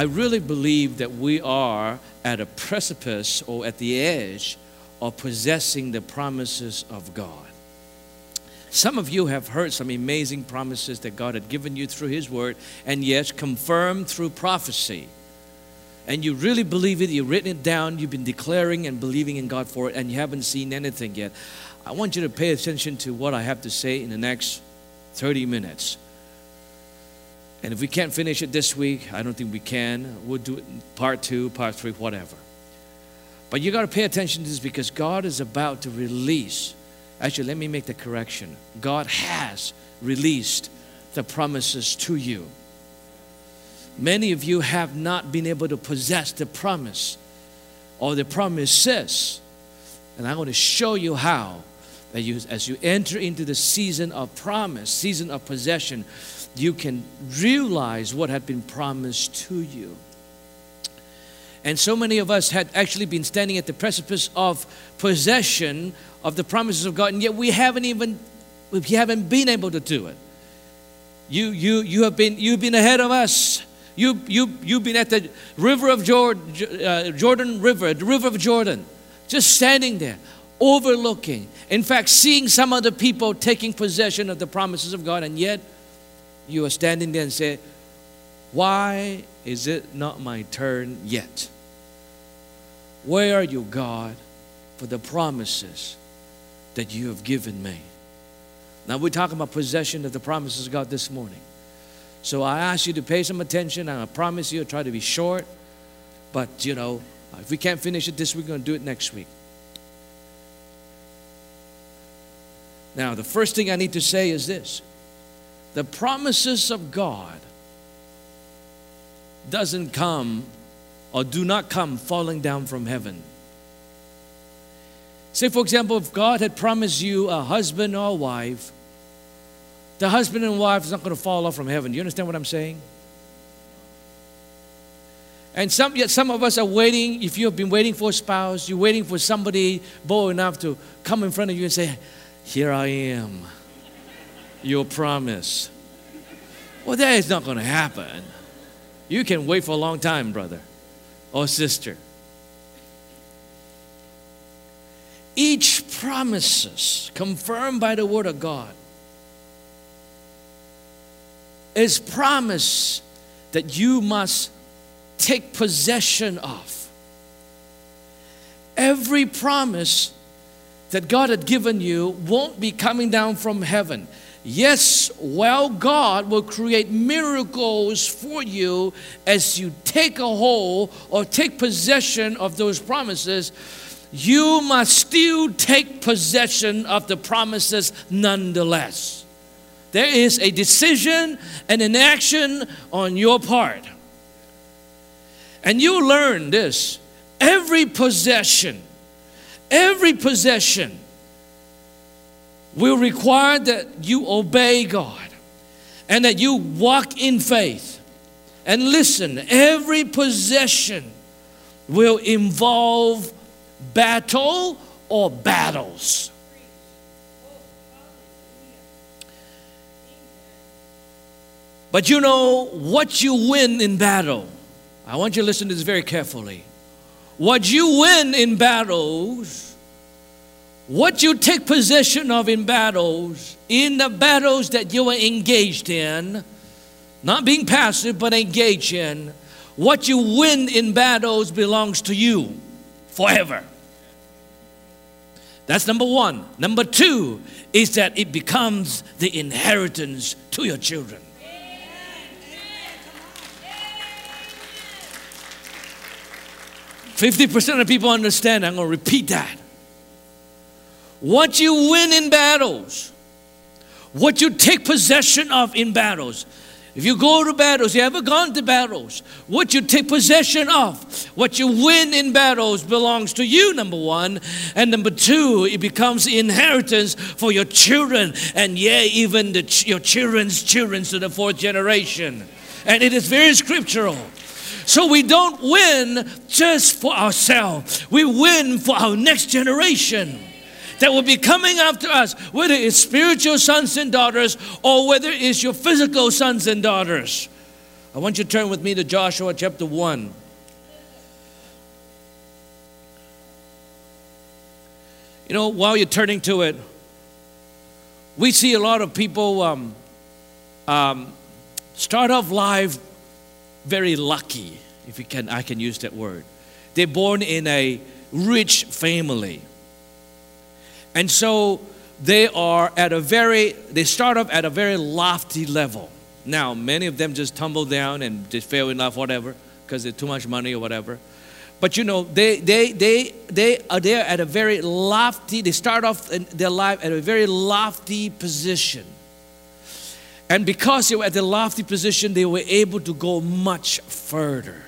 I really believe that we are at a precipice or at the edge of possessing the promises of God. Some of you have heard some amazing promises that God had given you through His Word, and yes, confirmed through prophecy. And you really believe it, you've written it down, you've been declaring and believing in God for it, and you haven't seen anything yet. I want you to pay attention to what I have to say in the next 30 minutes. And if we can't finish it this week, I don't think we can. We'll do it part two, part three, whatever. But you got to pay attention to this because God is about to release. Actually, let me make the correction. God has released the promises to you. Many of you have not been able to possess the promise or the promises. And I'm going to show you how that you, as you enter into the season of promise, season of possession, you can realize what had been promised to you. And so many of us had actually been standing at the precipice of possession of the promises of God, and yet we haven't even we haven't been able to do it. You you you have been you've been ahead of us. You you you've been at the river of Jordan, uh, Jordan River, the river of Jordan, just standing there, overlooking. In fact, seeing some other people taking possession of the promises of God, and yet you are standing there and say, Why is it not my turn yet? Where are you, God, for the promises that you have given me? Now, we're talking about possession of the promises of God this morning. So I ask you to pay some attention, and I promise you I'll try to be short. But, you know, if we can't finish it this week, we're going to do it next week. Now, the first thing I need to say is this the promises of God doesn't come or do not come falling down from heaven. Say, for example, if God had promised you a husband or a wife, the husband and wife is not going to fall off from heaven. Do you understand what I'm saying? And some, yet some of us are waiting. If you have been waiting for a spouse, you're waiting for somebody bold enough to come in front of you and say, Here I am your promise. Well, that is not going to happen. You can wait for a long time, brother or sister. Each promises confirmed by the word of God is promise that you must take possession of. Every promise that God had given you won't be coming down from heaven. Yes, well, God will create miracles for you as you take a hold or take possession of those promises. You must still take possession of the promises nonetheless. There is a decision and an action on your part. And you learn this every possession, every possession will require that you obey God and that you walk in faith. And listen, every possession will involve battle or battles. But you know what you win in battle. I want you to listen to this very carefully. What you win in battles what you take possession of in battles, in the battles that you are engaged in, not being passive but engaged in, what you win in battles belongs to you forever. That's number one. Number two is that it becomes the inheritance to your children. Fifty percent of people understand. I'm going to repeat that what you win in battles, what you take possession of in battles. If you go to battles, you ever gone to battles, what you take possession of, what you win in battles belongs to you, number one. And number two, it becomes inheritance for your children, and yeah, even the, your children's children to the fourth generation. And it is very scriptural. So we don't win just for ourselves, we win for our next generation that will be coming after us, whether it's spiritual sons and daughters or whether it's your physical sons and daughters. I want you to turn with me to Joshua chapter 1. You know, while you're turning to it, we see a lot of people um, um, start off life very lucky, if you can, I can use that word. They're born in a rich family. And so they are at a very, they start off at a very lofty level. Now, many of them just tumble down and just fail enough, whatever, because they're too much money or whatever. But you know, they, they, they, they are there at a very lofty, they start off in their life at a very lofty position. And because they were at the lofty position, they were able to go much further.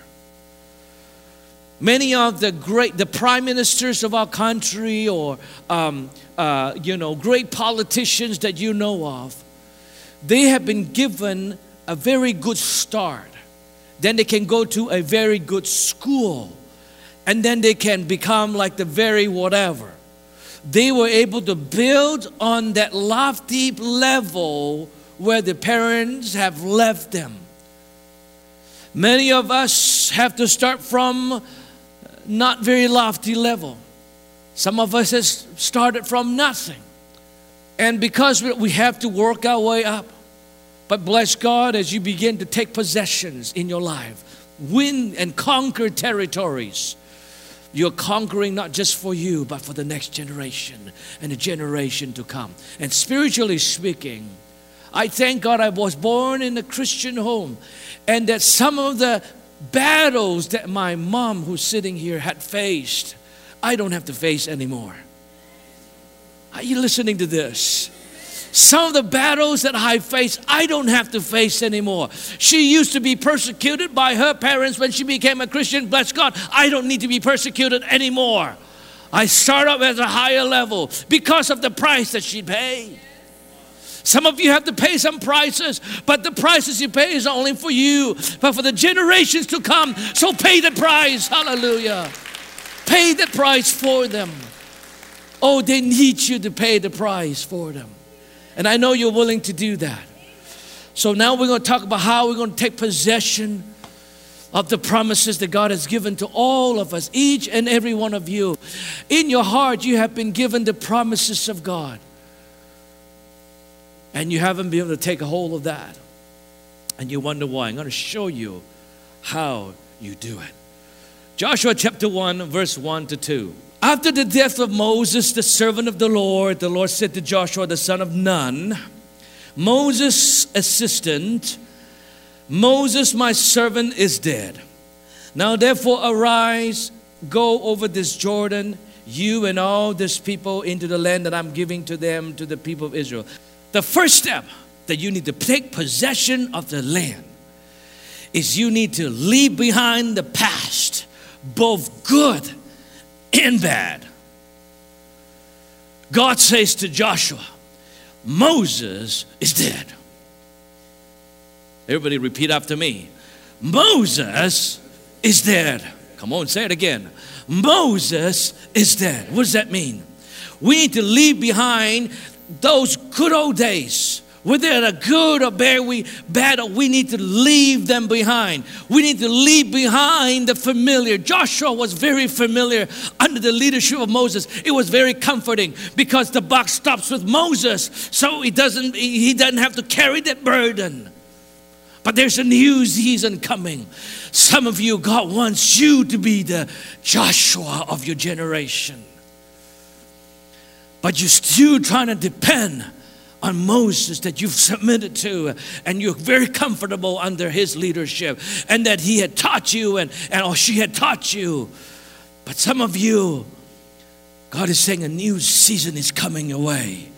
Many of the great, the prime ministers of our country or, um, uh, you know, great politicians that you know of, they have been given a very good start. Then they can go to a very good school and then they can become like the very whatever. They were able to build on that lofty level where the parents have left them. Many of us have to start from not very lofty level. Some of us has started from nothing. And because we have to work our way up. But bless God as you begin to take possessions in your life, win and conquer territories you're conquering not just for you, but for the next generation and the generation to come. And spiritually speaking, I thank God I was born in a Christian home and that some of the battles that my mom, who's sitting here, had faced, I don't have to face anymore. Are you listening to this? Some of the battles that I face, I don't have to face anymore. She used to be persecuted by her parents when she became a Christian. Bless God, I don't need to be persecuted anymore. I start up at a higher level because of the price that she paid. Some of you have to pay some prices, but the prices you pay is only for you, but for the generations to come. So pay the price. Hallelujah. Pay the price for them. Oh, they need you to pay the price for them. And I know you're willing to do that. So now we're going to talk about how we're going to take possession of the promises that God has given to all of us, each and every one of you. In your heart, you have been given the promises of God. And you haven't been able to take a hold of that. And you wonder why. I'm going to show you how you do it. Joshua chapter 1, verse 1 to 2. After the death of Moses, the servant of the Lord, the Lord said to Joshua, the son of Nun, Moses' assistant, Moses, my servant, is dead. Now therefore arise, go over this Jordan, you and all this people into the land that I'm giving to them, to the people of Israel. The first step that you need to take possession of the land is you need to leave behind the past, both good and bad. God says to Joshua, Moses is dead. Everybody repeat after me. Moses is dead. Come on, say it again. Moses is dead. What does that mean? We need to leave behind those good old days whether they're good or bad, we bad, we need to leave them behind. We need to leave behind the familiar. Joshua was very familiar under the leadership of Moses. It was very comforting because the buck stops with Moses, so he doesn't he doesn't have to carry that burden. But there's a new season coming. Some of you, God wants you to be the Joshua of your generation. But you're still trying to depend on Moses that you've submitted to, and you're very comfortable under his leadership, and that he had taught you and, and or she had taught you. But some of you, God is saying a new season is coming your way.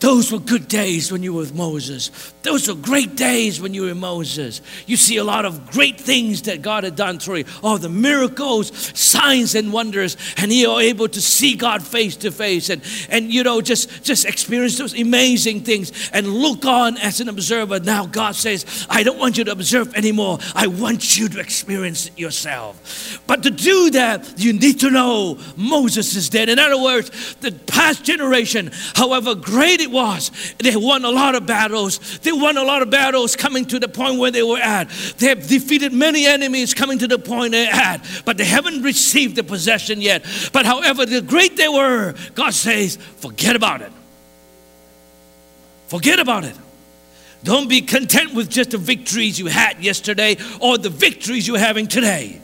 Those were good days when you were with Moses. Those were great days when you were Moses. You see a lot of great things that God had done through you. Oh, the miracles, signs, and wonders. And you are able to see God face to face and, and you know, just, just experience those amazing things and look on as an observer. Now God says, I don't want you to observe anymore. I want you to experience it yourself. But to do that, you need to know Moses is dead. In other words, the past generation, however great it was. They won a lot of battles. They won a lot of battles coming to the point where they were at. They have defeated many enemies coming to the point they're at, but they haven't received the possession yet. But however the great they were, God says, forget about it. Forget about it. Don't be content with just the victories you had yesterday or the victories you're having today.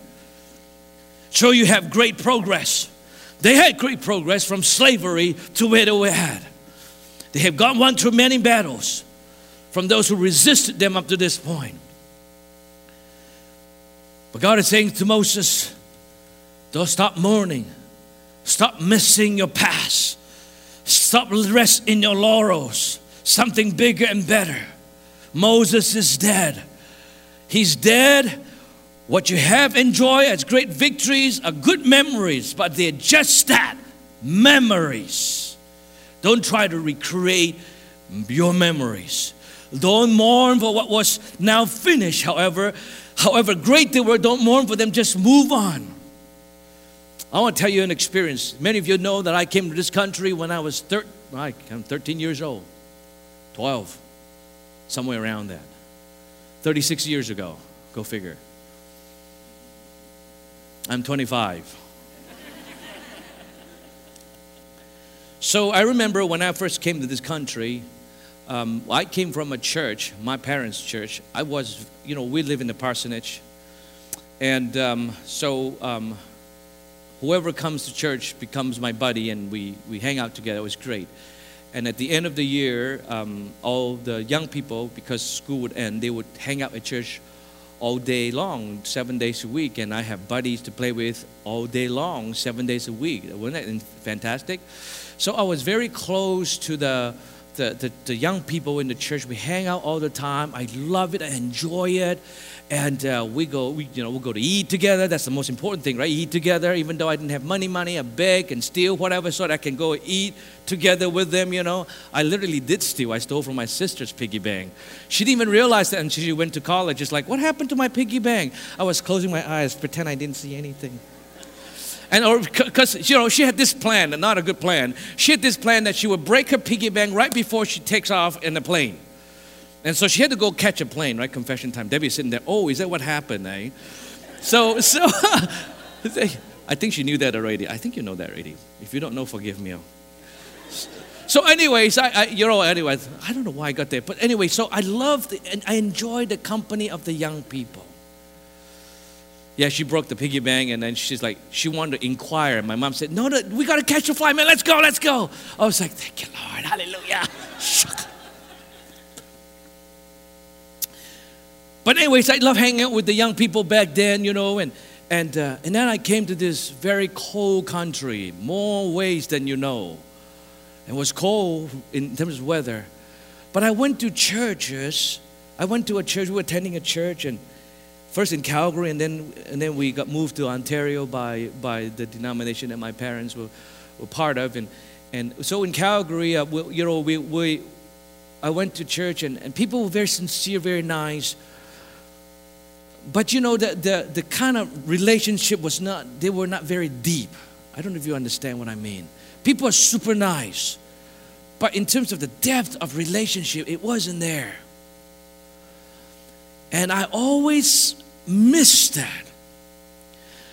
So you have great progress. They had great progress from slavery to where they were at. They have gone one through many battles from those who resisted them up to this point. But God is saying to Moses, don't stop mourning. Stop missing your past. Stop rest in your laurels. Something bigger and better. Moses is dead. He's dead. What you have enjoyed as great victories are good memories, but they're just that memories. Don't try to recreate your memories. Don't mourn for what was now finished. However, however great they were, don't mourn for them. Just move on. I want to tell you an experience. Many of you know that I came to this country when I was thir- I'm 13 years old, 12 somewhere around that. 36 years ago, go figure. I'm 25. So I remember when I first came to this country, um, I came from a church, my parents' church. I was, you know, we live in the parsonage. And um, so um, whoever comes to church becomes my buddy, and we, we hang out together. It was great. And at the end of the year, um, all the young people, because school would end, they would hang out at church all day long, seven days a week. And I have buddies to play with all day long, seven days a week. Wasn't that fantastic? So I was very close to the, the, the, the young people in the church. We hang out all the time. I love it. I enjoy it and uh, we go, we, you know, we'll go to eat together. That's the most important thing, right? Eat together. Even though I didn't have money, money, I beg and steal whatever, so that I can go eat together with them. You know, I literally did steal. I stole from my sister's piggy bank. She didn't even realize that until she went to college. It's like, what happened to my piggy bank? I was closing my eyes, pretend I didn't see anything. And or because you know she had this plan, not a good plan. She had this plan that she would break her piggy bank right before she takes off in the plane. And so she had to go catch a plane, right? Confession time. Debbie's sitting there. Oh, is that what happened, eh? So, so I think she knew that already. I think you know that already. If you don't know, forgive me. So, anyways, I, I you know, anyways, I don't know why I got there, but anyway, so I love and I enjoy the company of the young people. Yeah, she broke the piggy bank, and then she's like, she wanted to inquire. My mom said, "No, no we got to catch a flight, man. Let's go, let's go." I was like, "Thank you, Lord, Hallelujah." But anyways, I love hanging out with the young people back then, you know, and and uh, and then I came to this very cold country, more ways than you know. It was cold in terms of weather, but I went to churches. I went to a church. We were attending a church, and first in Calgary, and then and then we got moved to Ontario by by the denomination that my parents were, were part of, and and so in Calgary, uh, we, you know, we we I went to church, and, and people were very sincere, very nice but you know, the, the, the kind of relationship was not, they were not very deep. I don't know if you understand what I mean. People are super nice. But in terms of the depth of relationship, it wasn't there. And I always missed that.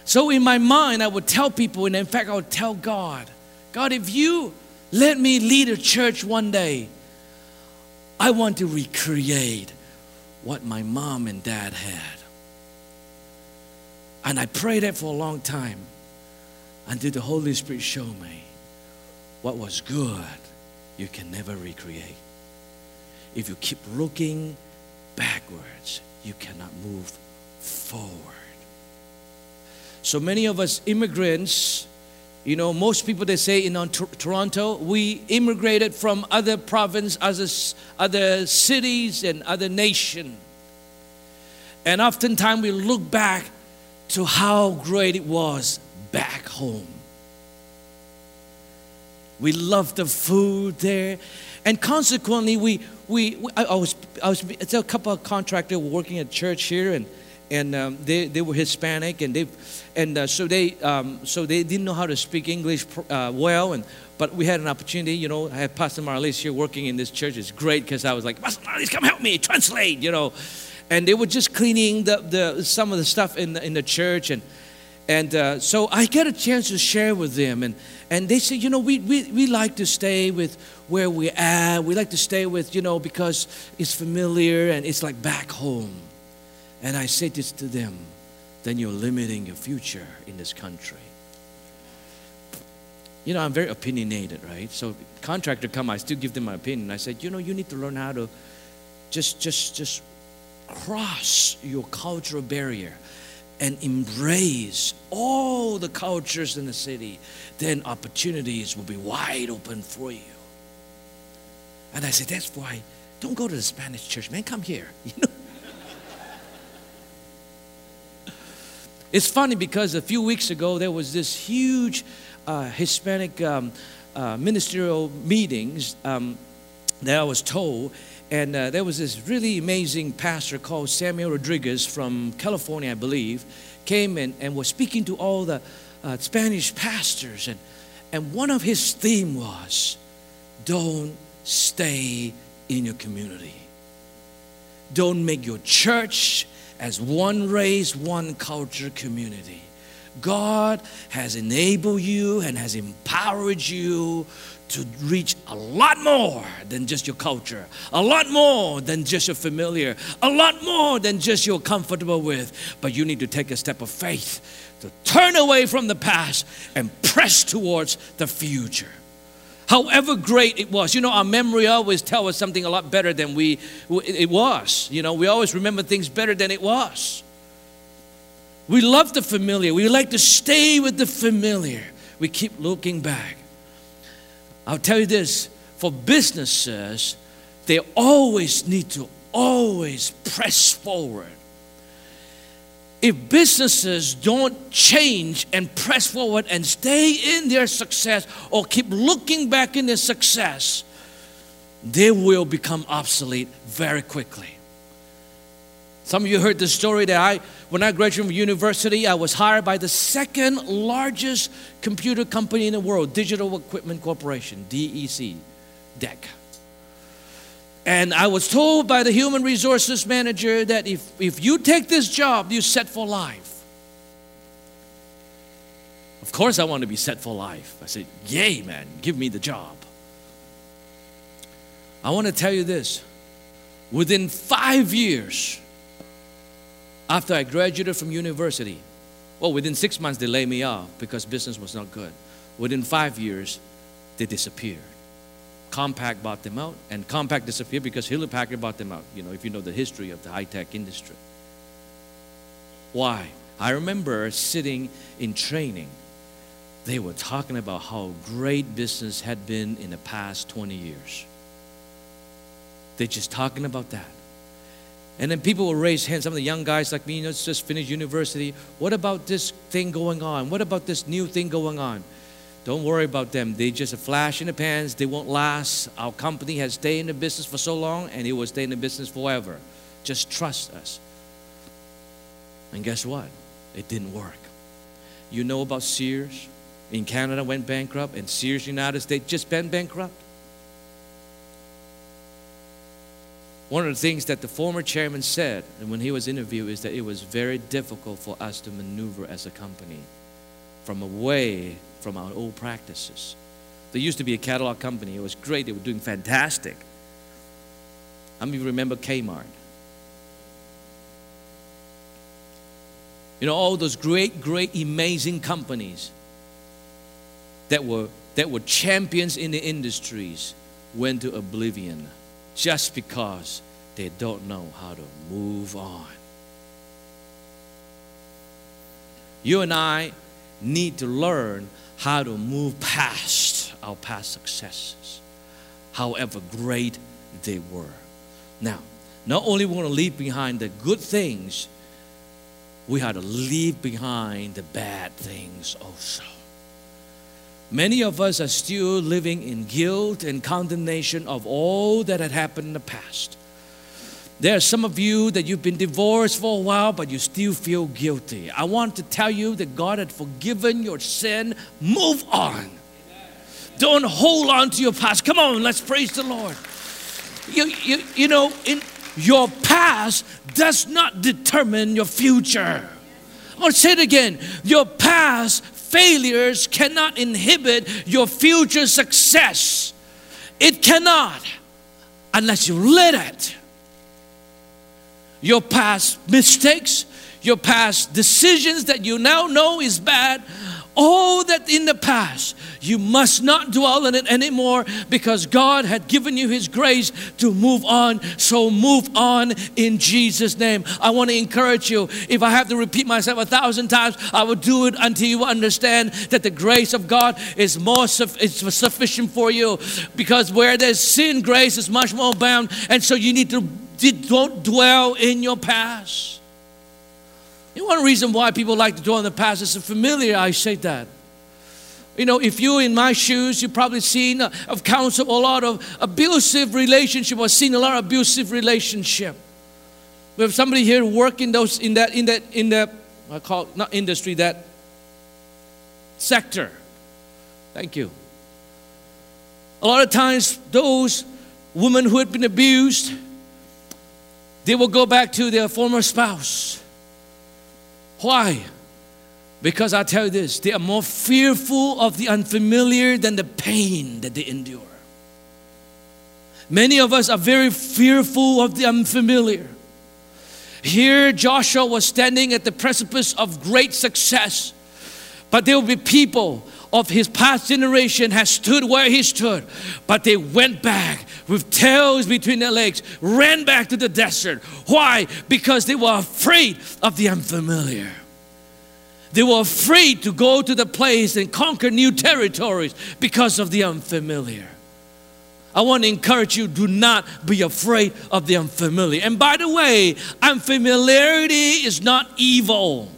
So in my mind, I would tell people, and in fact, I would tell God, God, if you let me lead a church one day, I want to recreate what my mom and dad had. And I prayed that for a long time until the Holy Spirit showed me what was good, you can never recreate. If you keep looking backwards, you cannot move forward. So many of us immigrants, you know, most people they say in Toronto, we immigrated from other province, other, other cities, and other nation. And oftentimes we look back to how great it was back home. We loved the food there. And consequently, we, we, I, was, I was, it's a couple of contractors working at church here, and, and um, they, they were Hispanic, and they and uh, so they um, so they didn't know how to speak English uh, well, and but we had an opportunity. You know, I had Pastor Marlies here working in this church. It's great because I was like, Pastor Marlies, come help me translate. You know, and they were just cleaning the, the some of the stuff in the, in the church, and and uh, so I get a chance to share with them, and and they said you know, we, we we like to stay with where we're. We like to stay with, you know, because it's familiar and it's like back home. And I said this to them, then you're limiting your future in this country. You know, I'm very opinionated, right? So contractor come, I still give them my opinion. I said, you know, you need to learn how to just just just cross your cultural barrier and embrace all the cultures in the city, then opportunities will be wide open for you. And I said, that's why don't go to the Spanish church, man. Come here. You know, It's funny because a few weeks ago there was this huge uh, Hispanic um, uh, ministerial meetings um, that I was told, and uh, there was this really amazing pastor called Samuel Rodriguez from California, I believe, came in and was speaking to all the uh, Spanish pastors, and and one of his theme was, "Don't stay in your community. Don't make your church." as one race, one culture community. God has enabled you and has empowered you to reach a lot more than just your culture, a lot more than just your familiar, a lot more than just you're comfortable with. But you need to take a step of faith to turn away from the past and press towards the future however great it was. You know, our memory always tells us something a lot better than we it was. You know, we always remember things better than it was. We love the familiar. We like to stay with the familiar. We keep looking back. I'll tell you this, for businesses, they always need to always press forward if businesses don't change and press forward and stay in their success or keep looking back in their success, they will become obsolete very quickly. Some of you heard the story that I, when I graduated from university, I was hired by the second largest computer company in the world, Digital Equipment Corporation, DEC, DEC. And I was told by the human resources manager that if, if you take this job, you're set for life. Of course, I want to be set for life. I said, Yay, man, give me the job. I want to tell you this within five years after I graduated from university, well, within six months, they laid me off because business was not good. Within five years, they disappeared. Compaq bought them out, and Compaq disappeared because Hewlett Packard bought them out. You know, if you know the history of the high tech industry. Why? I remember sitting in training. They were talking about how great business had been in the past 20 years. They're just talking about that. And then people will raise hands. Some of the young guys like me, you know, just finished university. What about this thing going on? What about this new thing going on? Don't worry about them. They just a flash in the pans. They won't last. Our company has stayed in the business for so long and it will stay in the business forever. Just trust us. And guess what? It didn't work. You know about Sears in Canada went bankrupt and Sears United States just went bankrupt? One of the things that the former chairman said when he was interviewed is that it was very difficult for us to maneuver as a company from away from our old practices. There used to be a catalog company. It was great. They were doing fantastic. How many remember Kmart? You know, all those great, great, amazing companies that were, that were champions in the industries went to oblivion just because they don't know how to move on. You and I need to learn how to move past our past successes, however great they were. Now, not only we want to leave behind the good things, we have to leave behind the bad things also. Many of us are still living in guilt and condemnation of all that had happened in the past. There are some of you that you've been divorced for a while, but you still feel guilty. I want to tell you that God had forgiven your sin. Move on. Don't hold on to your past. Come on, let's praise the Lord. You, you, you know, in your past does not determine your future. I'll say it again. Your past failures cannot inhibit your future success. It cannot unless you let it your past mistakes, your past decisions that you now know is bad, all that in the past, you must not dwell in it anymore because God had given you His grace to move on. So move on in Jesus' name. I want to encourage you. If I have to repeat myself a thousand times, I will do it until you understand that the grace of God is more is sufficient for you. Because where there's sin, grace is much more bound, and so you need to don't dwell in your past. One reason why people like to dwell in the past is familiar. I say that. You know, if you're in my shoes, you've probably seen, uh, I've a lot of abusive relationship or seen a lot of abusive relationship. We have somebody here working those in that in that in that I call it, not industry that sector. Thank you. A lot of times, those women who had been abused they will go back to their former spouse. Why? Because I tell you this, they are more fearful of the unfamiliar than the pain that they endure. Many of us are very fearful of the unfamiliar. Here, Joshua was standing at the precipice of great success, but there will be people of his past generation has stood where he stood, but they went back with tails between their legs, ran back to the desert. Why? Because they were afraid of the unfamiliar. They were afraid to go to the place and conquer new territories because of the unfamiliar. I want to encourage you do not be afraid of the unfamiliar. And by the way, unfamiliarity is not evil.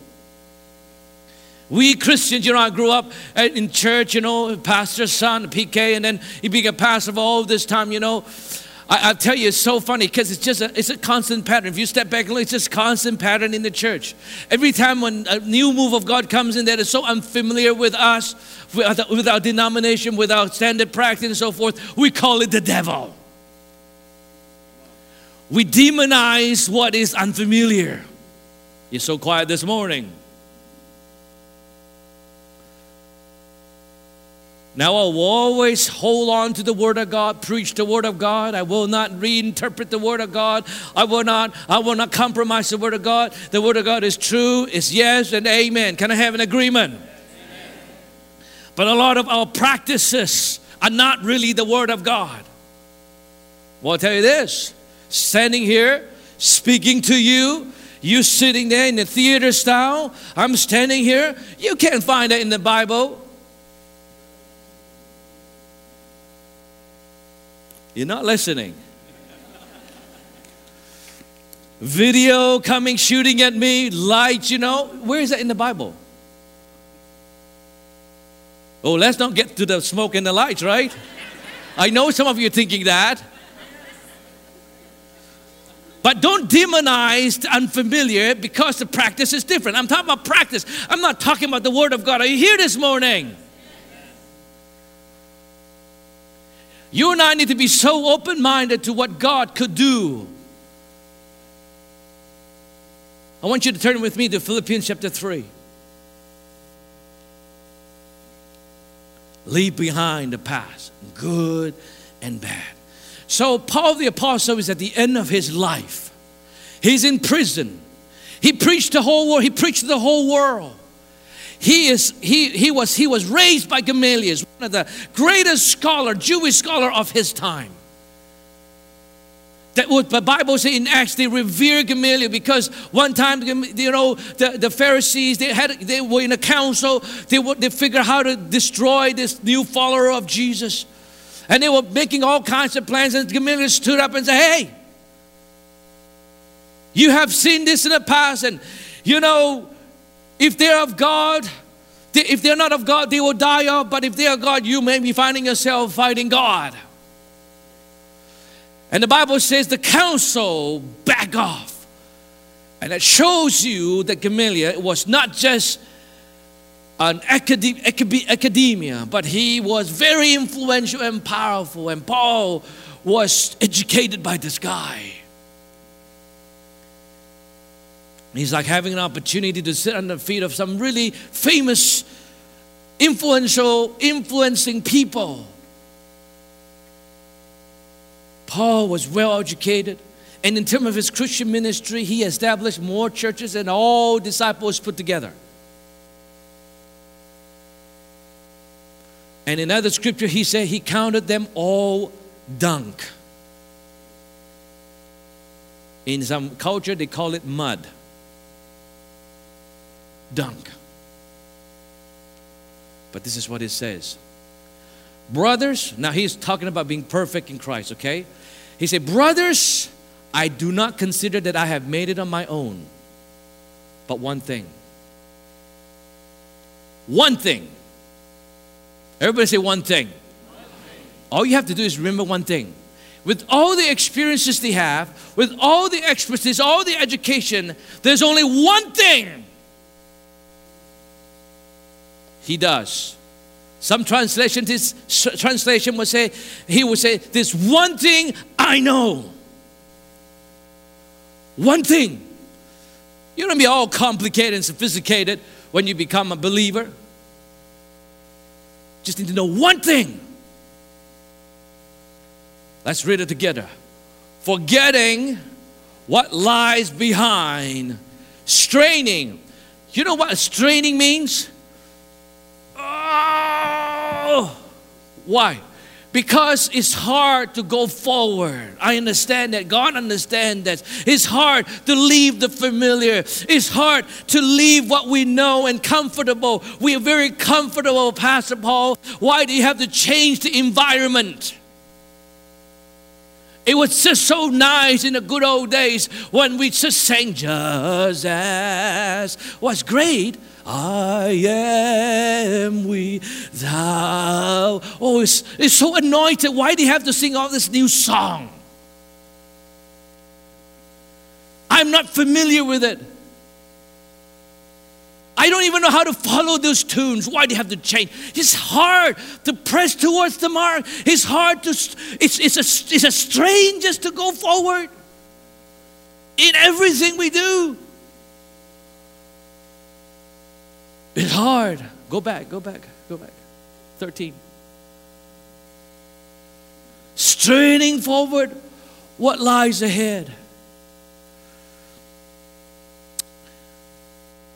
We Christians, you know, I grew up uh, in church, you know, pastor's son, PK, and then he became pastor for all this time, you know. I, I tell you, it's so funny because it's just a, it's a constant pattern. If you step back and look, it's just constant pattern in the church. Every time when a new move of God comes in that is so unfamiliar with us, with, with our denomination, with our standard practice and so forth, we call it the devil. We demonize what is unfamiliar. You're so quiet this morning. Now I will always hold on to the Word of God, preach the Word of God. I will not reinterpret the Word of God. I will not, I will not compromise the Word of God. The Word of God is true, it's yes and amen. Can I have an agreement? But a lot of our practices are not really the Word of God. Well, I'll tell you this standing here, speaking to you, you sitting there in the theater style, I'm standing here, you can't find that in the Bible. You're not listening. Video coming, shooting at me, lights, you know. Where is that in the Bible? Oh, let's not get to the smoke and the lights, right? I know some of you are thinking that. But don't demonize the unfamiliar because the practice is different. I'm talking about practice. I'm not talking about the Word of God. Are you here this morning? You and I need to be so open minded to what God could do. I want you to turn with me to Philippians chapter 3. Leave behind the past, good and bad. So, Paul the Apostle is at the end of his life. He's in prison. He preached the whole world, he preached to the whole world. He, is, he, he, was, he was raised by Gamaliel, one of the greatest scholar, Jewish scholar of his time. That what the Bible says in Acts, they revere Gamaliel because one time, you know, the, the Pharisees, they, had, they were in a council, they, were, they figured how to destroy this new follower of Jesus. And they were making all kinds of plans, and Gamaliel stood up and said, Hey, you have seen this in the past, and you know, if they're of God, if they're not of God, they will die off. But if they are God, you may be finding yourself fighting God. And the Bible says the council back off. And it shows you that Gamaliel was not just an academ- academia, but he was very influential and powerful. And Paul was educated by this guy. He's like having an opportunity to sit on the feet of some really famous, influential, influencing people. Paul was well educated, and in terms of his Christian ministry, he established more churches than all disciples put together. And in other scripture, he said he counted them all dunk. In some culture, they call it mud. Dung. But this is what it says. Brothers, now he's talking about being perfect in Christ, okay? He said, Brothers, I do not consider that I have made it on my own, but one thing. One thing Everybody say one thing. one thing. All you have to do is remember one thing. With all the experiences they have, with all the expertise, all the education, there's only one thing he does. Some translation, this translation would say, he would say, this one thing I know. One thing. You don't be all complicated and sophisticated when you become a believer. Just need to know one thing. Let's read it together. Forgetting what lies behind, straining. You know what straining means? Why? because it's hard to go forward. I understand that. God understands that. It's hard to leave the familiar. It's hard to leave what we know and comfortable. We are very comfortable, Pastor Paul. Why do you have to change the environment? It was just so nice in the good old days when we just sang just as was great I am without. Oh, it's, it's so anointed. Why do you have to sing all this new song? I'm not familiar with it. I don't even know how to follow those tunes. Why do you have to change? It's hard to press towards the mark. It's hard to, it's, it's, a, it's a strain just to go forward in everything we do. It's hard. Go back, go back, go back. 13. Straining forward what lies ahead.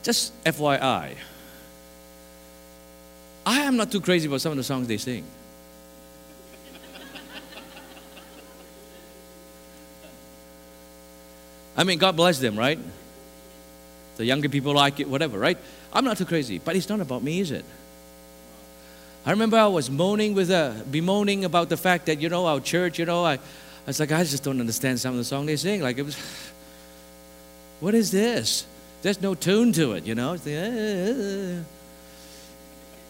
Just FYI, I am not too crazy about some of the songs they sing. I mean, God bless them, right? The younger people like it, whatever, right? I'm not too crazy, but it's not about me, is it? I remember I was moaning with a bemoaning about the fact that you know our church, you know, I, I was like, I just don't understand some of the song they sing. Like it was, what is this? There's no tune to it, you know. Uh,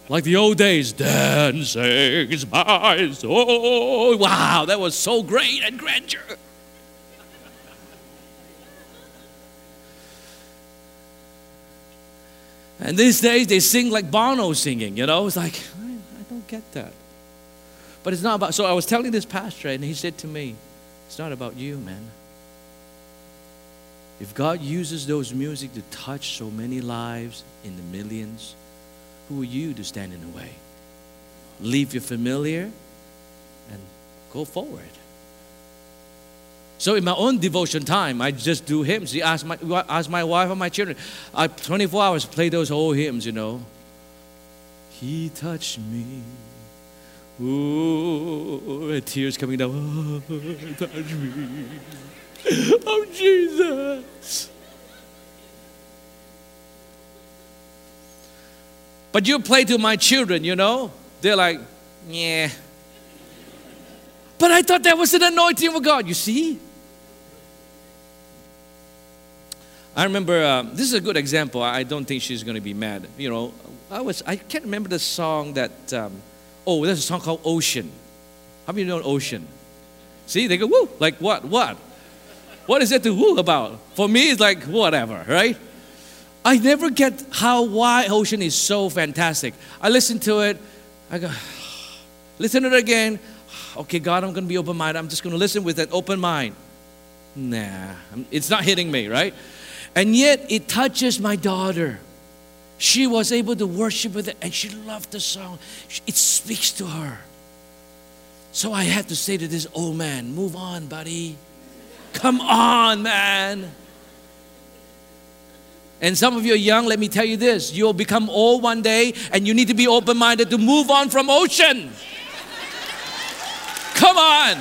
like the old days, dancing my soul. Wow, that was so great and grandeur. And these days they sing like Bono singing, you know? It's like, I, I don't get that. But it's not about, so I was telling this pastor and he said to me, it's not about you, man. If God uses those music to touch so many lives in the millions, who are you to stand in the way? Leave your familiar and go forward. So in my own devotion time, I just do hymns. You ask my, ask my wife and my children. I 24 hours play those old hymns, you know. He touched me. Ooh, tears coming down. Oh, touch me. Oh, Jesus. But you play to my children, you know. They're like, yeah. But I thought that was an anointing of God. You see? I remember uh, this is a good example. I don't think she's going to be mad. You know, I was I can't remember the song that. Um, oh, there's a song called Ocean. How many know Ocean? See, they go, woo, like what? What? What is it to woo about? For me, it's like whatever, right? I never get how why ocean is so fantastic. I listen to it, I go, listen to it again. Okay, God, I'm going to be open minded. I'm just going to listen with an open mind. Nah, it's not hitting me, right? And yet it touches my daughter. She was able to worship with it and she loved the song. It speaks to her. So I had to say to this old man, move on, buddy. Come on, man. And some of you are young, let me tell you this you'll become old one day and you need to be open minded to move on from ocean. Come on.